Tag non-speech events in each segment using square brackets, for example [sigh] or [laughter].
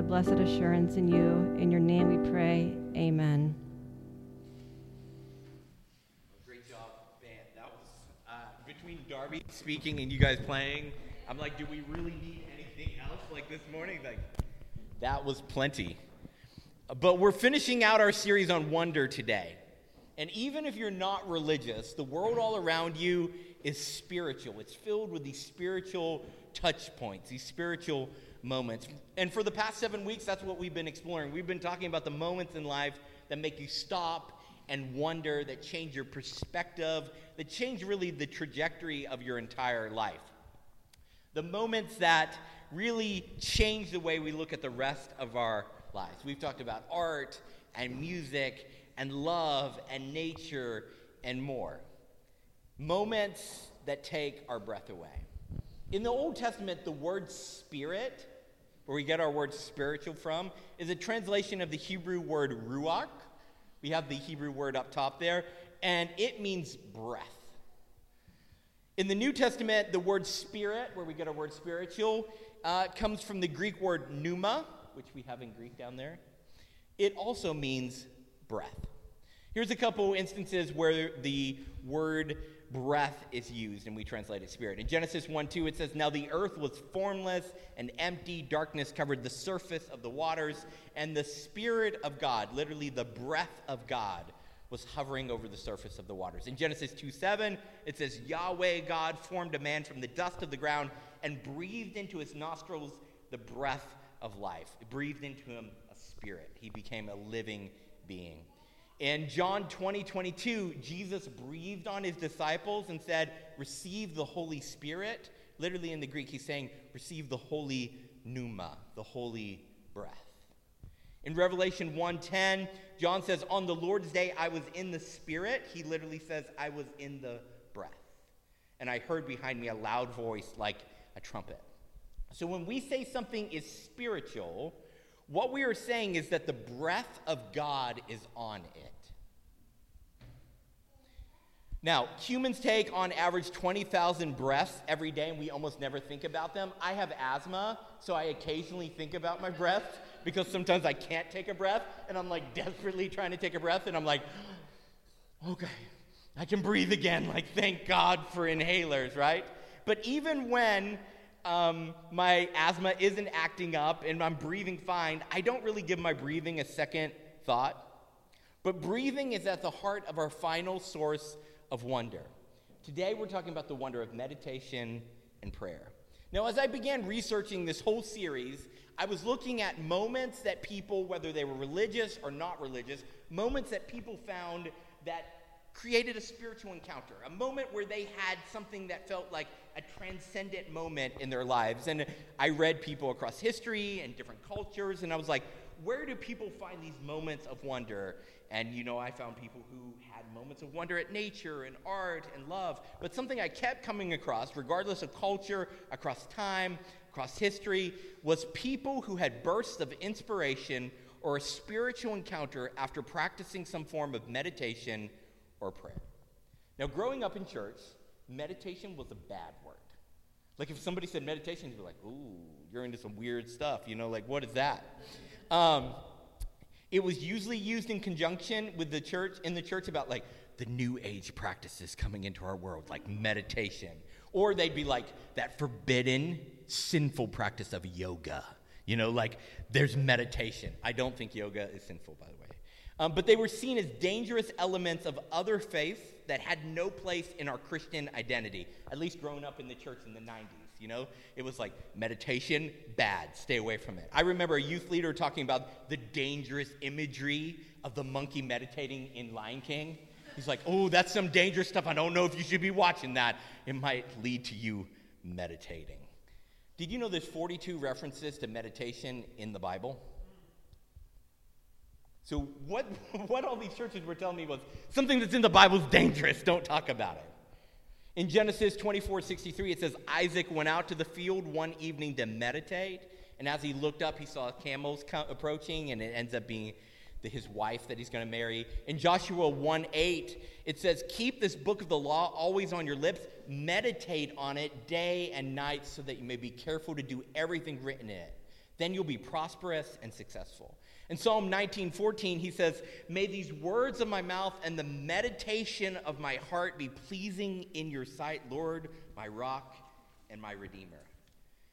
the blessed assurance in you. In your name we pray. Amen. Great job, band. That was uh, between Darby speaking and you guys playing. I'm like, do we really need anything else like this morning? Like, that was plenty. But we're finishing out our series on wonder today. And even if you're not religious, the world all around you is spiritual. It's filled with these spiritual touch points, these spiritual moments. And for the past seven weeks, that's what we've been exploring. We've been talking about the moments in life that make you stop and wonder, that change your perspective, that change really the trajectory of your entire life. The moments that really change the way we look at the rest of our lives. We've talked about art and music and love and nature and more. Moments that take our breath away. In the Old Testament, the word spirit, where we get our word spiritual from, is a translation of the Hebrew word ruach. We have the Hebrew word up top there, and it means breath. In the New Testament, the word spirit, where we get our word spiritual, uh, comes from the Greek word pneuma, which we have in Greek down there. It also means breath. Here's a couple instances where the word breath is used and we translate it spirit. In Genesis 1 2, it says, Now the earth was formless and empty, darkness covered the surface of the waters, and the Spirit of God, literally the breath of God, was hovering over the surface of the waters. In Genesis 2 7, it says, Yahweh God formed a man from the dust of the ground and breathed into his nostrils the breath of life. It breathed into him a spirit. He became a living being. In John 20, 22, Jesus breathed on his disciples and said, Receive the Holy Spirit. Literally in the Greek, he's saying, Receive the holy pneuma, the holy breath. In Revelation 1:10, John says, "On the Lord's day I was in the spirit." He literally says, "I was in the breath." And I heard behind me a loud voice like a trumpet. So when we say something is spiritual, what we are saying is that the breath of God is on it. Now, humans take on average 20,000 breaths every day, and we almost never think about them. I have asthma, so I occasionally think about my breath because sometimes I can't take a breath, and I'm like [laughs] desperately trying to take a breath, and I'm like, okay, I can breathe again. Like, thank God for inhalers, right? But even when um, my asthma isn't acting up and I'm breathing fine, I don't really give my breathing a second thought. But breathing is at the heart of our final source of wonder. Today, we're talking about the wonder of meditation and prayer. Now, as I began researching this whole series, I was looking at moments that people, whether they were religious or not religious, moments that people found that created a spiritual encounter, a moment where they had something that felt like a transcendent moment in their lives. And I read people across history and different cultures, and I was like, where do people find these moments of wonder? And you know, I found people who had moments of wonder at nature and art and love. But something I kept coming across, regardless of culture, across time, across history, was people who had bursts of inspiration or a spiritual encounter after practicing some form of meditation or prayer. Now, growing up in church, meditation was a bad word. Like if somebody said meditation, you'd be like, ooh, you're into some weird stuff. You know, like what is that? Um, it was usually used in conjunction with the church, in the church, about like the new age practices coming into our world, like meditation. Or they'd be like that forbidden, sinful practice of yoga. You know, like there's meditation. I don't think yoga is sinful, by the way. Um, but they were seen as dangerous elements of other faiths that had no place in our Christian identity, at least growing up in the church in the 90s. You know, it was like meditation, bad, stay away from it. I remember a youth leader talking about the dangerous imagery of the monkey meditating in Lion King. He's like, oh, that's some dangerous stuff. I don't know if you should be watching that. It might lead to you meditating. Did you know there's 42 references to meditation in the Bible? So, what, [laughs] what all these churches were telling me was something that's in the Bible is dangerous, don't talk about it. In Genesis 24 63, it says, Isaac went out to the field one evening to meditate, and as he looked up, he saw camels approaching, and it ends up being the, his wife that he's going to marry. In Joshua 1 8, it says, Keep this book of the law always on your lips, meditate on it day and night, so that you may be careful to do everything written in it. Then you'll be prosperous and successful. In Psalm 19:14, he says, "May these words of my mouth and the meditation of my heart be pleasing in your sight, Lord, my rock and my redeemer."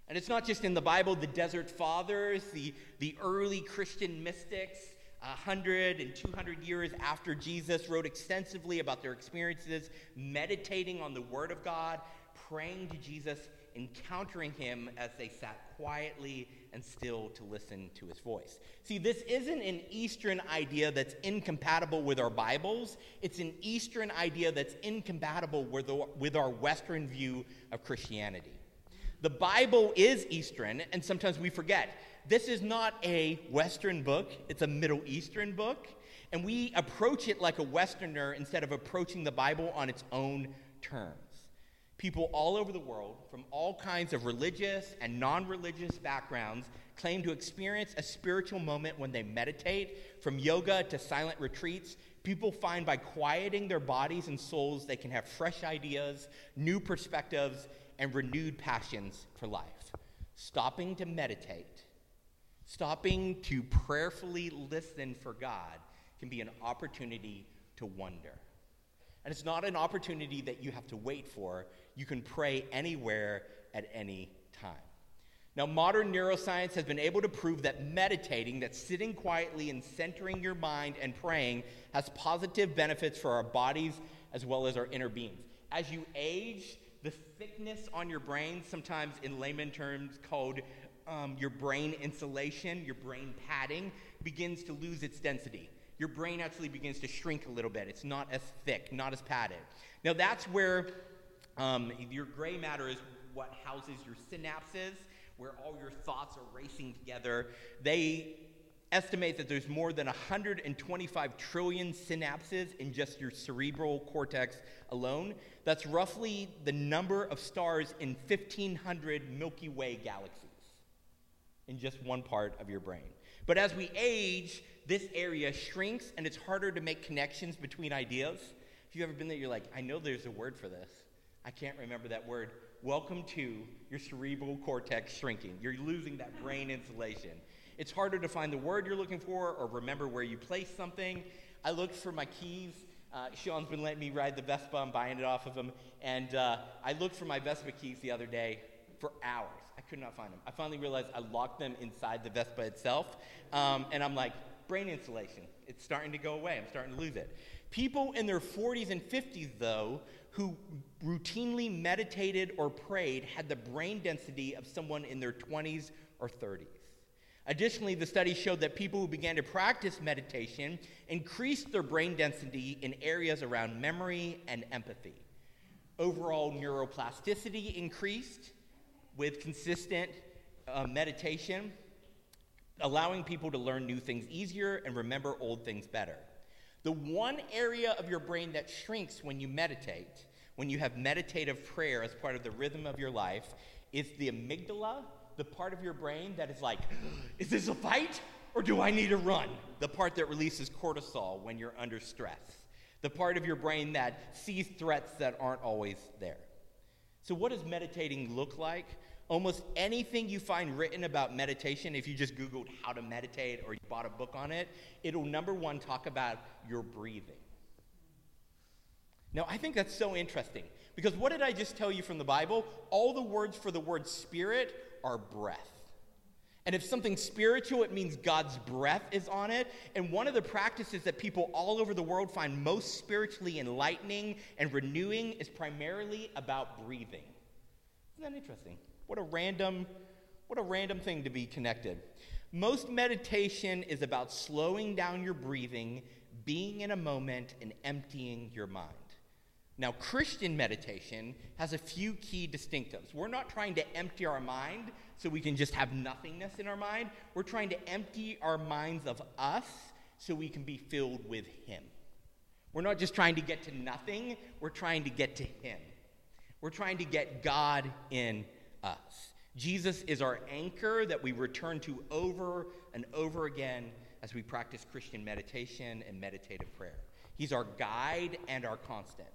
And it's not just in the Bible, the desert fathers, the, the early Christian mystics, 100 and 200 years after Jesus, wrote extensively about their experiences, meditating on the Word of God, praying to Jesus, encountering Him as they sat quietly and still to listen to His voice. See, this isn't an Eastern idea that's incompatible with our Bibles, it's an Eastern idea that's incompatible with, the, with our Western view of Christianity. The Bible is Eastern, and sometimes we forget. This is not a Western book, it's a Middle Eastern book. And we approach it like a Westerner instead of approaching the Bible on its own terms. People all over the world, from all kinds of religious and non religious backgrounds, claim to experience a spiritual moment when they meditate. From yoga to silent retreats, people find by quieting their bodies and souls, they can have fresh ideas, new perspectives, and renewed passions for life. Stopping to meditate Stopping to prayerfully listen for God can be an opportunity to wonder. And it's not an opportunity that you have to wait for. You can pray anywhere at any time. Now, modern neuroscience has been able to prove that meditating, that sitting quietly and centering your mind and praying, has positive benefits for our bodies as well as our inner beings. As you age, the thickness on your brain, sometimes in layman terms called um, your brain insulation, your brain padding, begins to lose its density. Your brain actually begins to shrink a little bit. It's not as thick, not as padded. Now, that's where um, your gray matter is what houses your synapses, where all your thoughts are racing together. They estimate that there's more than 125 trillion synapses in just your cerebral cortex alone. That's roughly the number of stars in 1,500 Milky Way galaxies in just one part of your brain. But as we age, this area shrinks and it's harder to make connections between ideas. If you've ever been there, you're like, I know there's a word for this. I can't remember that word. Welcome to your cerebral cortex shrinking. You're losing that brain insulation. It's harder to find the word you're looking for or remember where you placed something. I looked for my keys. Uh, Sean's been letting me ride the Vespa. I'm buying it off of him. And uh, I looked for my Vespa keys the other day for hours. Could not find them. I finally realized I locked them inside the Vespa itself. Um, and I'm like, brain insulation. It's starting to go away. I'm starting to lose it. People in their 40s and 50s, though, who routinely meditated or prayed had the brain density of someone in their 20s or 30s. Additionally, the study showed that people who began to practice meditation increased their brain density in areas around memory and empathy. Overall neuroplasticity increased, with consistent uh, meditation, allowing people to learn new things easier and remember old things better. The one area of your brain that shrinks when you meditate, when you have meditative prayer as part of the rhythm of your life, is the amygdala, the part of your brain that is like, [gasps] is this a fight or do I need to run? The part that releases cortisol when you're under stress. The part of your brain that sees threats that aren't always there. So, what does meditating look like? Almost anything you find written about meditation, if you just Googled how to meditate or you bought a book on it, it'll number one talk about your breathing. Now, I think that's so interesting because what did I just tell you from the Bible? All the words for the word spirit are breath. And if something's spiritual, it means God's breath is on it. And one of the practices that people all over the world find most spiritually enlightening and renewing is primarily about breathing. Isn't that interesting? What a random, what a random thing to be connected. Most meditation is about slowing down your breathing, being in a moment, and emptying your mind. Now, Christian meditation has a few key distinctives. We're not trying to empty our mind so we can just have nothingness in our mind. We're trying to empty our minds of us so we can be filled with Him. We're not just trying to get to nothing, we're trying to get to Him. We're trying to get God in us. Jesus is our anchor that we return to over and over again as we practice Christian meditation and meditative prayer. He's our guide and our constant.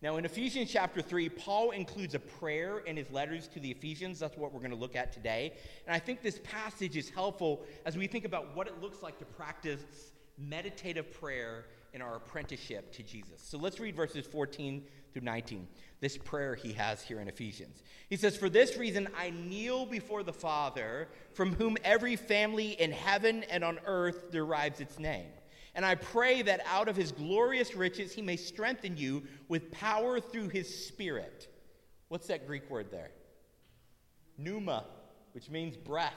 Now, in Ephesians chapter 3, Paul includes a prayer in his letters to the Ephesians. That's what we're going to look at today. And I think this passage is helpful as we think about what it looks like to practice meditative prayer in our apprenticeship to Jesus. So let's read verses 14 through 19. This prayer he has here in Ephesians. He says, For this reason I kneel before the Father, from whom every family in heaven and on earth derives its name. And I pray that out of his glorious riches he may strengthen you with power through his Spirit. What's that Greek word there? Pneuma, which means breath.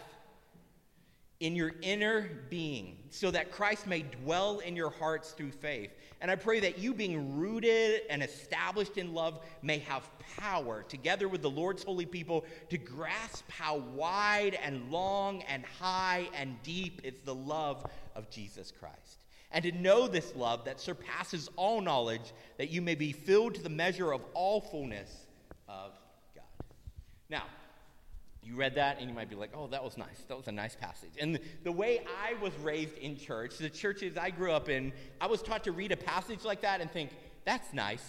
In your inner being, so that Christ may dwell in your hearts through faith. And I pray that you, being rooted and established in love, may have power, together with the Lord's holy people, to grasp how wide and long and high and deep is the love of Jesus Christ and to know this love that surpasses all knowledge, that you may be filled to the measure of all fullness of God. Now, you read that and you might be like, oh, that was nice. That was a nice passage. And the way I was raised in church, the churches I grew up in, I was taught to read a passage like that and think, that's nice.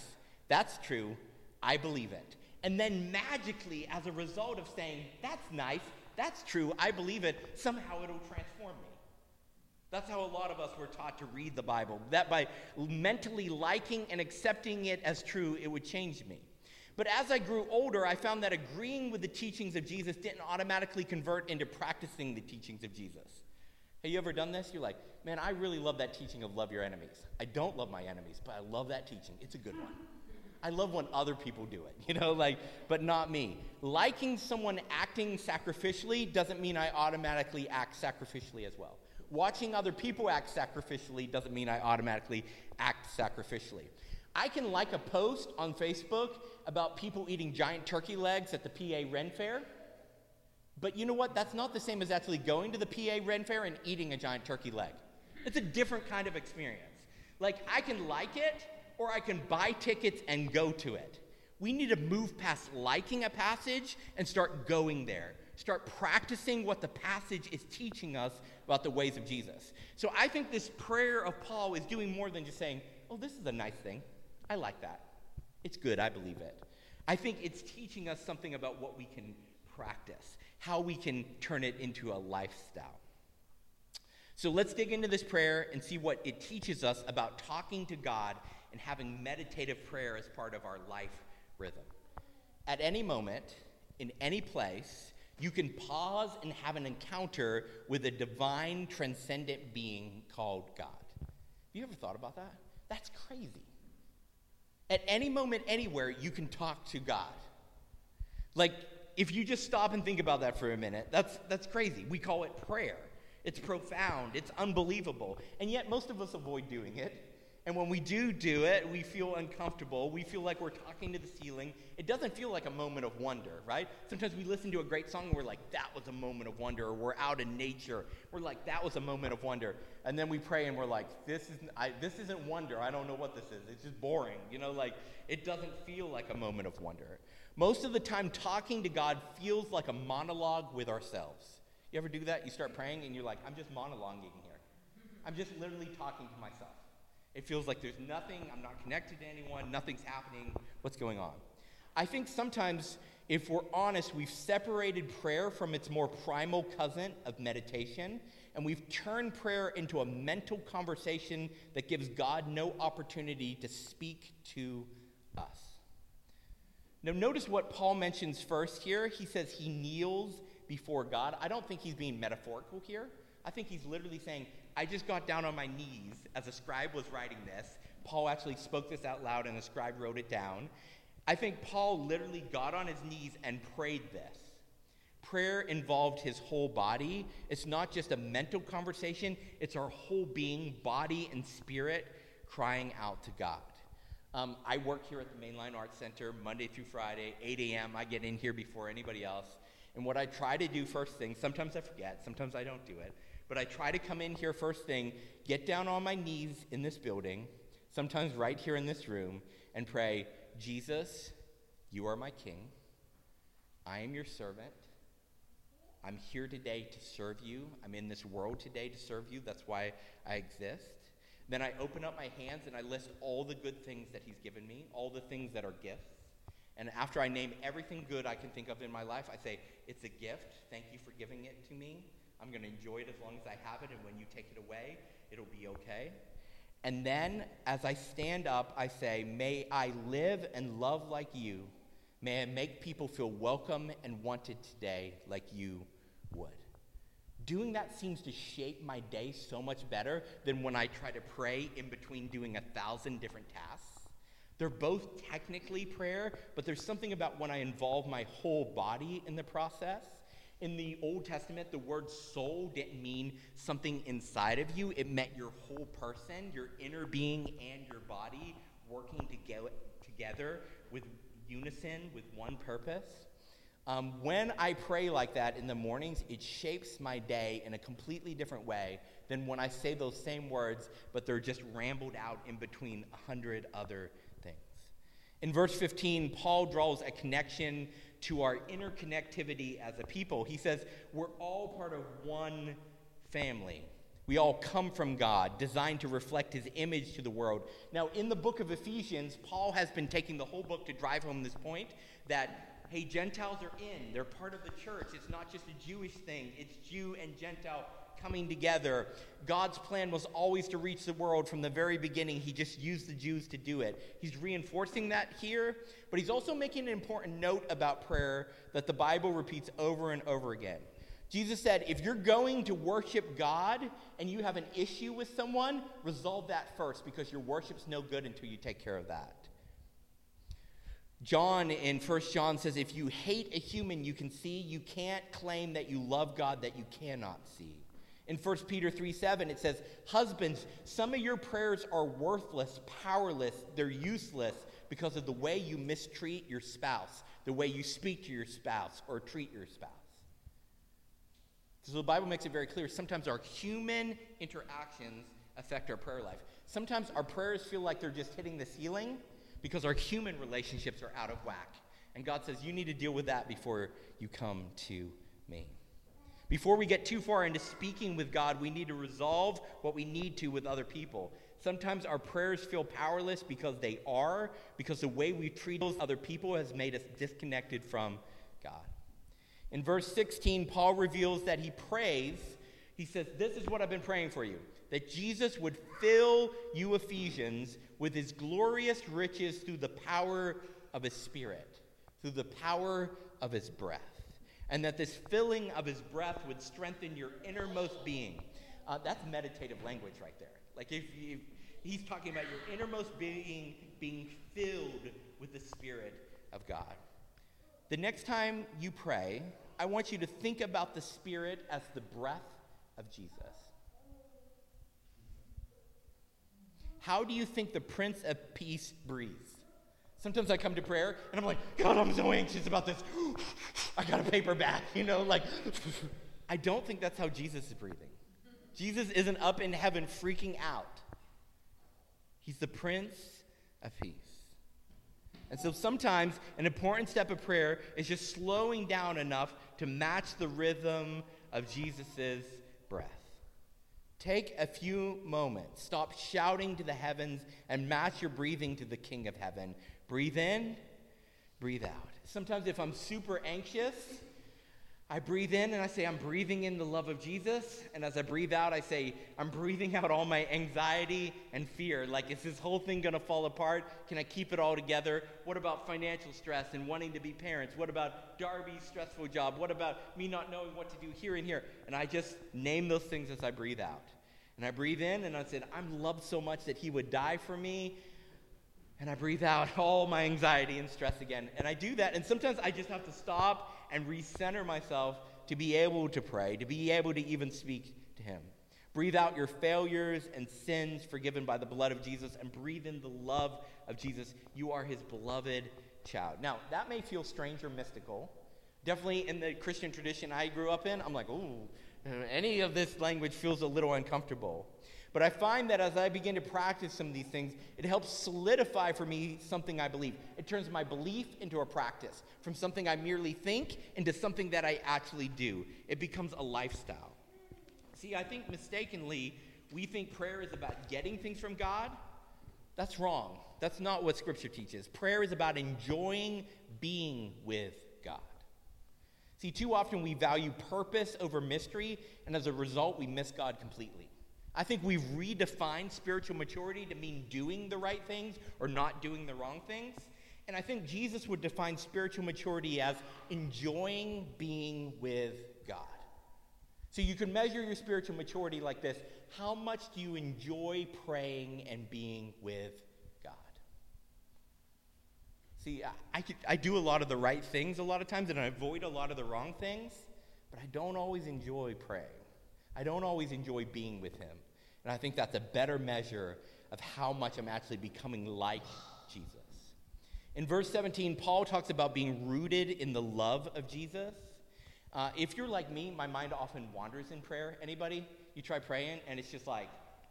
That's true. I believe it. And then magically, as a result of saying, that's nice, that's true, I believe it, somehow it'll transform me. That's how a lot of us were taught to read the Bible. That by mentally liking and accepting it as true, it would change me. But as I grew older, I found that agreeing with the teachings of Jesus didn't automatically convert into practicing the teachings of Jesus. Have you ever done this? You're like, man, I really love that teaching of love your enemies. I don't love my enemies, but I love that teaching. It's a good one. I love when other people do it, [laughs] you know, like, but not me. Liking someone acting sacrificially doesn't mean I automatically act sacrificially as well. Watching other people act sacrificially doesn't mean I automatically act sacrificially. I can like a post on Facebook about people eating giant turkey legs at the PA Ren Fair. But you know what? That's not the same as actually going to the PA Ren Fair and eating a giant turkey leg. It's a different kind of experience. Like, I can like it, or I can buy tickets and go to it. We need to move past liking a passage and start going there. Start practicing what the passage is teaching us about the ways of Jesus. So I think this prayer of Paul is doing more than just saying, oh, this is a nice thing. I like that. It's good. I believe it. I think it's teaching us something about what we can practice, how we can turn it into a lifestyle. So let's dig into this prayer and see what it teaches us about talking to God and having meditative prayer as part of our life rhythm. At any moment, in any place, you can pause and have an encounter with a divine, transcendent being called God. Have you ever thought about that? That's crazy. At any moment, anywhere, you can talk to God. Like, if you just stop and think about that for a minute, that's, that's crazy. We call it prayer. It's profound, it's unbelievable. And yet, most of us avoid doing it and when we do do it, we feel uncomfortable. We feel like we're talking to the ceiling. It doesn't feel like a moment of wonder, right? Sometimes we listen to a great song and we're like, that was a moment of wonder. Or we're out in nature. We're like, that was a moment of wonder. And then we pray and we're like, this, is, I, this isn't wonder. I don't know what this is. It's just boring. You know, like, it doesn't feel like a moment of wonder. Most of the time, talking to God feels like a monologue with ourselves. You ever do that? You start praying and you're like, I'm just monologuing here. I'm just literally talking to myself. It feels like there's nothing, I'm not connected to anyone, nothing's happening. What's going on? I think sometimes, if we're honest, we've separated prayer from its more primal cousin of meditation, and we've turned prayer into a mental conversation that gives God no opportunity to speak to us. Now, notice what Paul mentions first here. He says he kneels before God. I don't think he's being metaphorical here. I think he's literally saying, I just got down on my knees as a scribe was writing this. Paul actually spoke this out loud, and the scribe wrote it down. I think Paul literally got on his knees and prayed this. Prayer involved his whole body. It's not just a mental conversation, it's our whole being, body and spirit, crying out to God. Um, I work here at the Mainline Arts Center Monday through Friday, 8 a.m. I get in here before anybody else. And what I try to do first thing, sometimes I forget, sometimes I don't do it, but I try to come in here first thing, get down on my knees in this building, sometimes right here in this room, and pray, Jesus, you are my king. I am your servant. I'm here today to serve you. I'm in this world today to serve you. That's why I exist. Then I open up my hands and I list all the good things that He's given me, all the things that are gifts. And after I name everything good I can think of in my life, I say, It's a gift. Thank you for giving it to me. I'm going to enjoy it as long as I have it, and when you take it away, it'll be okay. And then, as I stand up, I say, May I live and love like you. May I make people feel welcome and wanted today like you would. Doing that seems to shape my day so much better than when I try to pray in between doing a thousand different tasks. They're both technically prayer, but there's something about when I involve my whole body in the process. In the Old Testament, the word soul didn't mean something inside of you, it meant your whole person, your inner being and your body working together with unison, with one purpose. Um, when I pray like that in the mornings, it shapes my day in a completely different way than when I say those same words, but they're just rambled out in between a hundred other. In verse 15, Paul draws a connection to our interconnectivity as a people. He says, We're all part of one family. We all come from God, designed to reflect his image to the world. Now, in the book of Ephesians, Paul has been taking the whole book to drive home this point that hey, Gentiles are in. They're part of the church. It's not just a Jewish thing, it's Jew and Gentile coming together. God's plan was always to reach the world from the very beginning. He just used the Jews to do it. He's reinforcing that here, but he's also making an important note about prayer that the Bible repeats over and over again. Jesus said, if you're going to worship God and you have an issue with someone, resolve that first because your worship's no good until you take care of that. John in 1 John says, if you hate a human you can see, you can't claim that you love God that you cannot see. In 1 Peter 3 7, it says, Husbands, some of your prayers are worthless, powerless, they're useless because of the way you mistreat your spouse, the way you speak to your spouse or treat your spouse. So the Bible makes it very clear sometimes our human interactions affect our prayer life. Sometimes our prayers feel like they're just hitting the ceiling because our human relationships are out of whack. And God says, You need to deal with that before you come to me. Before we get too far into speaking with God, we need to resolve what we need to with other people. Sometimes our prayers feel powerless because they are, because the way we treat those other people has made us disconnected from God. In verse 16, Paul reveals that he prays. He says, This is what I've been praying for you that Jesus would fill you, Ephesians, with his glorious riches through the power of his Spirit, through the power of his breath. And that this filling of his breath would strengthen your innermost being. Uh, that's meditative language right there. Like if, if he's talking about your innermost being being filled with the Spirit of God. The next time you pray, I want you to think about the Spirit as the breath of Jesus. How do you think the Prince of Peace breathes? Sometimes I come to prayer and I'm like, God, I'm so anxious about this. I got a paper bag, you know, like, I don't think that's how Jesus is breathing. Jesus isn't up in heaven freaking out. He's the Prince of Peace. And so sometimes an important step of prayer is just slowing down enough to match the rhythm of Jesus' breath. Take a few moments. Stop shouting to the heavens and match your breathing to the King of Heaven. Breathe in, breathe out. Sometimes, if I'm super anxious, I breathe in and I say, I'm breathing in the love of Jesus. And as I breathe out, I say, I'm breathing out all my anxiety and fear. Like, is this whole thing going to fall apart? Can I keep it all together? What about financial stress and wanting to be parents? What about Darby's stressful job? What about me not knowing what to do here and here? And I just name those things as I breathe out. And I breathe in and I said, I'm loved so much that he would die for me. And I breathe out [laughs] all my anxiety and stress again. And I do that. And sometimes I just have to stop and recenter myself to be able to pray, to be able to even speak to him. Breathe out your failures and sins forgiven by the blood of Jesus, and breathe in the love of Jesus. You are his beloved child. Now, that may feel strange or mystical. Definitely in the Christian tradition I grew up in, I'm like, ooh, any of this language feels a little uncomfortable. But I find that as I begin to practice some of these things, it helps solidify for me something I believe. It turns my belief into a practice, from something I merely think into something that I actually do. It becomes a lifestyle. See, I think mistakenly we think prayer is about getting things from God, that's wrong. That's not what Scripture teaches. Prayer is about enjoying being with God. See, too often we value purpose over mystery, and as a result, we miss God completely. I think we've redefined spiritual maturity to mean doing the right things or not doing the wrong things. And I think Jesus would define spiritual maturity as enjoying being with God. So you can measure your spiritual maturity like this How much do you enjoy praying and being with God? See, I, I, I do a lot of the right things a lot of times, and I avoid a lot of the wrong things, but I don't always enjoy praying. I don't always enjoy being with Him. And I think that's a better measure of how much I'm actually becoming like Jesus. In verse 17, Paul talks about being rooted in the love of Jesus. Uh, if you're like me, my mind often wanders in prayer. Anybody? You try praying, and it's just like,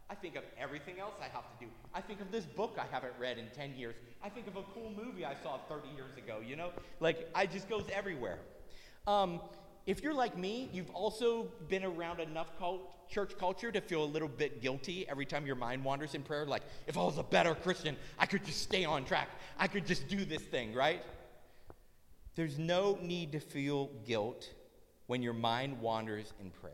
I think of everything else I have to do. I think of this book I haven't read in 10 years. I think of a cool movie I saw 30 years ago, you know? Like, I just goes everywhere. Um, if you're like me, you've also been around enough cult, church culture to feel a little bit guilty every time your mind wanders in prayer. Like, if I was a better Christian, I could just stay on track. I could just do this thing, right? There's no need to feel guilt when your mind wanders in prayer.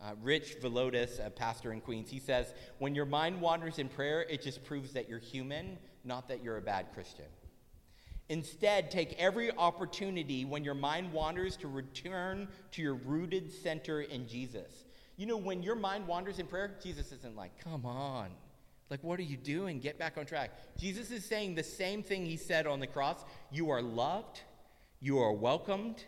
Uh, Rich Villodas, a pastor in Queens, he says, when your mind wanders in prayer, it just proves that you're human, not that you're a bad Christian. Instead, take every opportunity when your mind wanders to return to your rooted center in Jesus. You know, when your mind wanders in prayer, Jesus isn't like, come on. Like, what are you doing? Get back on track. Jesus is saying the same thing he said on the cross You are loved, you are welcomed.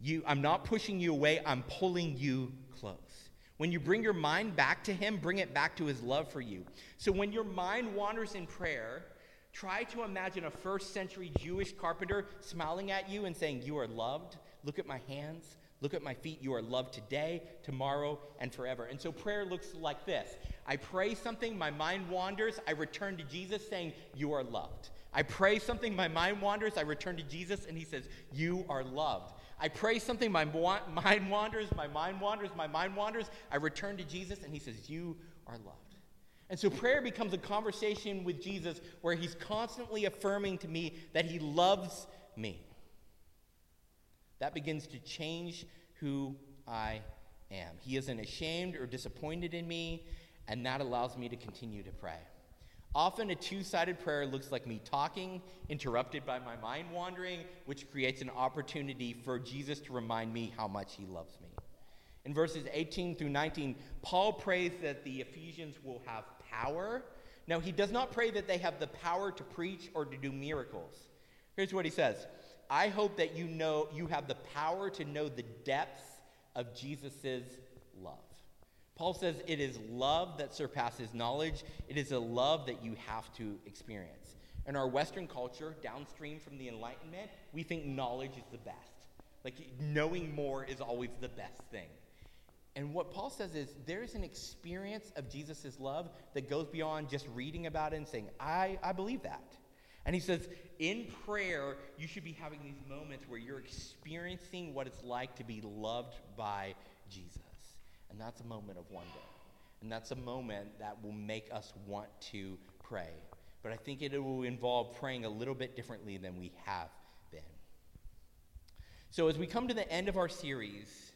You, I'm not pushing you away, I'm pulling you close. When you bring your mind back to him, bring it back to his love for you. So when your mind wanders in prayer, Try to imagine a first century Jewish carpenter smiling at you and saying, You are loved. Look at my hands. Look at my feet. You are loved today, tomorrow, and forever. And so prayer looks like this I pray something, my mind wanders. I return to Jesus saying, You are loved. I pray something, my mind wanders. I return to Jesus, and he says, You are loved. I pray something, my [laughs] mind wanders, my mind wanders, my mind wanders. I return to Jesus, and he says, You are loved. And so prayer becomes a conversation with Jesus where he's constantly affirming to me that he loves me. That begins to change who I am. He isn't ashamed or disappointed in me, and that allows me to continue to pray. Often, a two sided prayer looks like me talking, interrupted by my mind wandering, which creates an opportunity for Jesus to remind me how much he loves me. In verses 18 through 19, Paul prays that the Ephesians will have power. Now, he does not pray that they have the power to preach or to do miracles. Here's what he says I hope that you know you have the power to know the depths of Jesus' love. Paul says it is love that surpasses knowledge. It is a love that you have to experience. In our Western culture, downstream from the Enlightenment, we think knowledge is the best. Like knowing more is always the best thing. And what Paul says is there's an experience of Jesus' love that goes beyond just reading about it and saying, I, I believe that. And he says, in prayer, you should be having these moments where you're experiencing what it's like to be loved by Jesus. And that's a moment of wonder. And that's a moment that will make us want to pray. But I think it will involve praying a little bit differently than we have been. So as we come to the end of our series,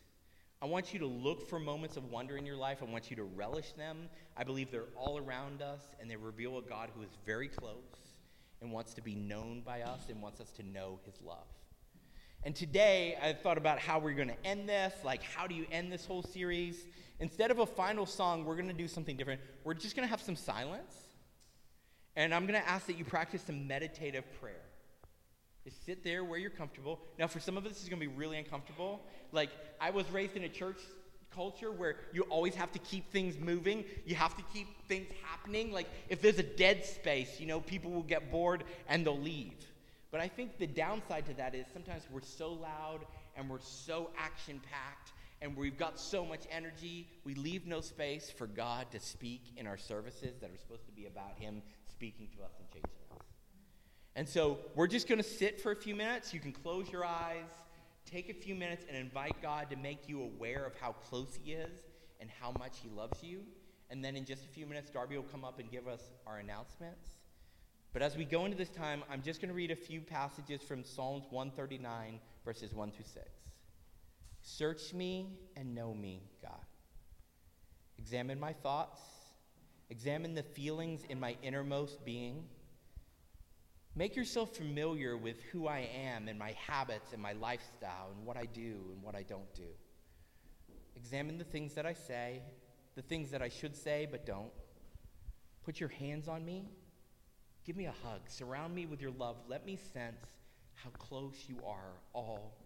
I want you to look for moments of wonder in your life. I want you to relish them. I believe they're all around us, and they reveal a God who is very close and wants to be known by us and wants us to know his love. And today, I thought about how we're going to end this. Like, how do you end this whole series? Instead of a final song, we're going to do something different. We're just going to have some silence. And I'm going to ask that you practice some meditative prayer is sit there where you're comfortable. Now, for some of us, this is going to be really uncomfortable. Like, I was raised in a church culture where you always have to keep things moving, you have to keep things happening. Like, if there's a dead space, you know, people will get bored and they'll leave. But I think the downside to that is sometimes we're so loud and we're so action packed and we've got so much energy, we leave no space for God to speak in our services that are supposed to be about Him speaking to us and changing and so we're just going to sit for a few minutes. You can close your eyes, take a few minutes, and invite God to make you aware of how close He is and how much He loves you. and then in just a few minutes, Darby will come up and give us our announcements. But as we go into this time, I'm just going to read a few passages from Psalms 139, verses 1 through 6. Search me and know me, God. Examine my thoughts, examine the feelings in my innermost being. Make yourself familiar with who I am and my habits and my lifestyle and what I do and what I don't do. Examine the things that I say, the things that I should say but don't. Put your hands on me. Give me a hug. Surround me with your love. Let me sense how close you are all